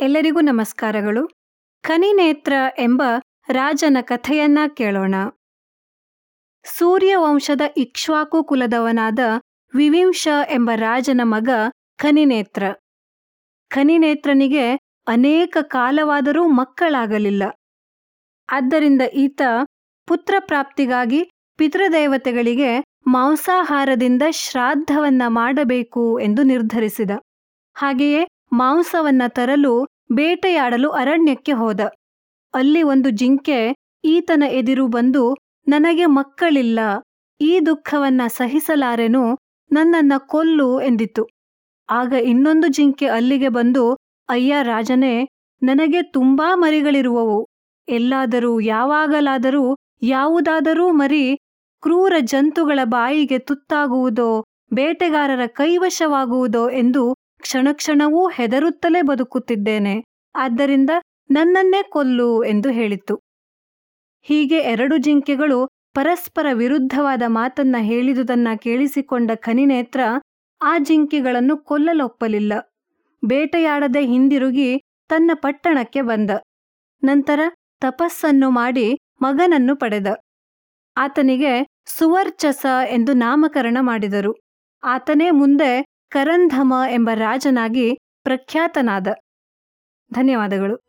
ಎಲ್ಲರಿಗೂ ನಮಸ್ಕಾರಗಳು. ಕನಿನೇತ್ರ ಎಂಬ ರಾಜನ ಕಥೆಯನ್ನ ಕೇಳೋಣ. ಸೂರ್ಯವಂಶದ ಇಕ್ಷ್ವಾಕು ಕುಲದವನಾದ ವಿವಿಂಶ ಎಂಬ ರಾಜನ ಮಗ ಕನಿನೇತ್ರ ಕನಿನೇತ್ರನಿಗೆ ಅನೇಕ ಕಾಲವಾದರೂ ಮಕ್ಕಳಾಗಲಿಲ್ಲ. ಆದ್ದರಿಂದ ಈತ ಪುತ್ರ ಪ್ರಾಪ್ತಿಗಾಗಿ ಪಿತೃದೇವತೆಗಳಿಗೆ ಮಾಂಸಾಹಾರದಿಂದ ಶ್ರಾದ್ದವನ್ನ ಮಾಡಬೇಕು ಎಂದು ನಿರ್ಧರಿಸಿದ. ಹಾಗೆಯೇ ಮಾಂಸವನ್ನ ತರಲು ಬೇಟೆಯಾಡಲು ಅರಣ್ಯಕ್ಕೆ ಹೋದ. ಅಲ್ಲಿ ಒಂದು ಜಿಂಕೆ ಈತನ ಎದಿರು ಬಂದು, ನನಗೆ ಮಕ್ಕಳಿಲ್ಲ, ಈ ದುಃಖವನ್ನ ಸಹಿಸಲಾರೆನು, ನನ್ನನ್ನ ಕೊಲ್ಲು ಎಂದಿತು ಆಗ ಇನ್ನೊಂದು ಜಿಂಕೆ ಅಲ್ಲಿಗೆ ಬಂದು, ಅಯ್ಯ ರಾಜನೇ, ನನಗೆ ತುಂಬಾ ಮರಿಗಳಿರುವವು. ಎಲ್ಲಾದರೂ ಯಾವಾಗಲಾದರೂ ಯಾವುದಾದರೂ ಮರಿ ಕ್ರೂರ ಜಂತುಗಳ ಬಾಯಿಗೆ ತುತ್ತಾಗುವುದೋ, ಬೇಟೆಗಾರರ ಕೈವಶವಾಗುವುದೋ ಎಂದು ಕ್ಷಣಕ್ಷಣವೂ ಹೆದರುತ್ತಲೇ ಬದುಕುತ್ತಿದ್ದೇನೆ. ಆದ್ದರಿಂದ ನನ್ನನ್ನೇ ಕೊಲ್ಲು ಎಂದು ಹೇಳಿತು. ಹೀಗೆ ಎರಡು ಜಿಂಕೆಗಳು ಪರಸ್ಪರ ವಿರುದ್ಧವಾದ ಮಾತನ್ನ ಹೇಳಿದುದನ್ನ ಕೇಳಿಸಿಕೊಂಡ ಖನಿನೇತ್ರ ಆ ಜಿಂಕೆಗಳನ್ನು ಕೊಲ್ಲಲೊಪ್ಪಲಿಲ್ಲ. ಬೇಟೆಯಾಡದೆ ಹಿಂದಿರುಗಿ ತನ್ನ ಪಟ್ಟಣಕ್ಕೆ ಬಂದ. ನಂತರ ತಪಸ್ಸನ್ನು ಮಾಡಿ ಮಗನನ್ನು ಪಡೆದ. ಆತನಿಗೆ ಸುವರ್ಚಸ ಎಂದು ನಾಮಕರಣ ಮಾಡಿದರು. ಆತನೇ ಮುಂದೆ ಕರಂಧಮ ಎಂಬ ರಾಜನಾಗಿ ಪ್ರಖ್ಯಾತನಾದ. ಧನ್ಯವಾದಗಳು.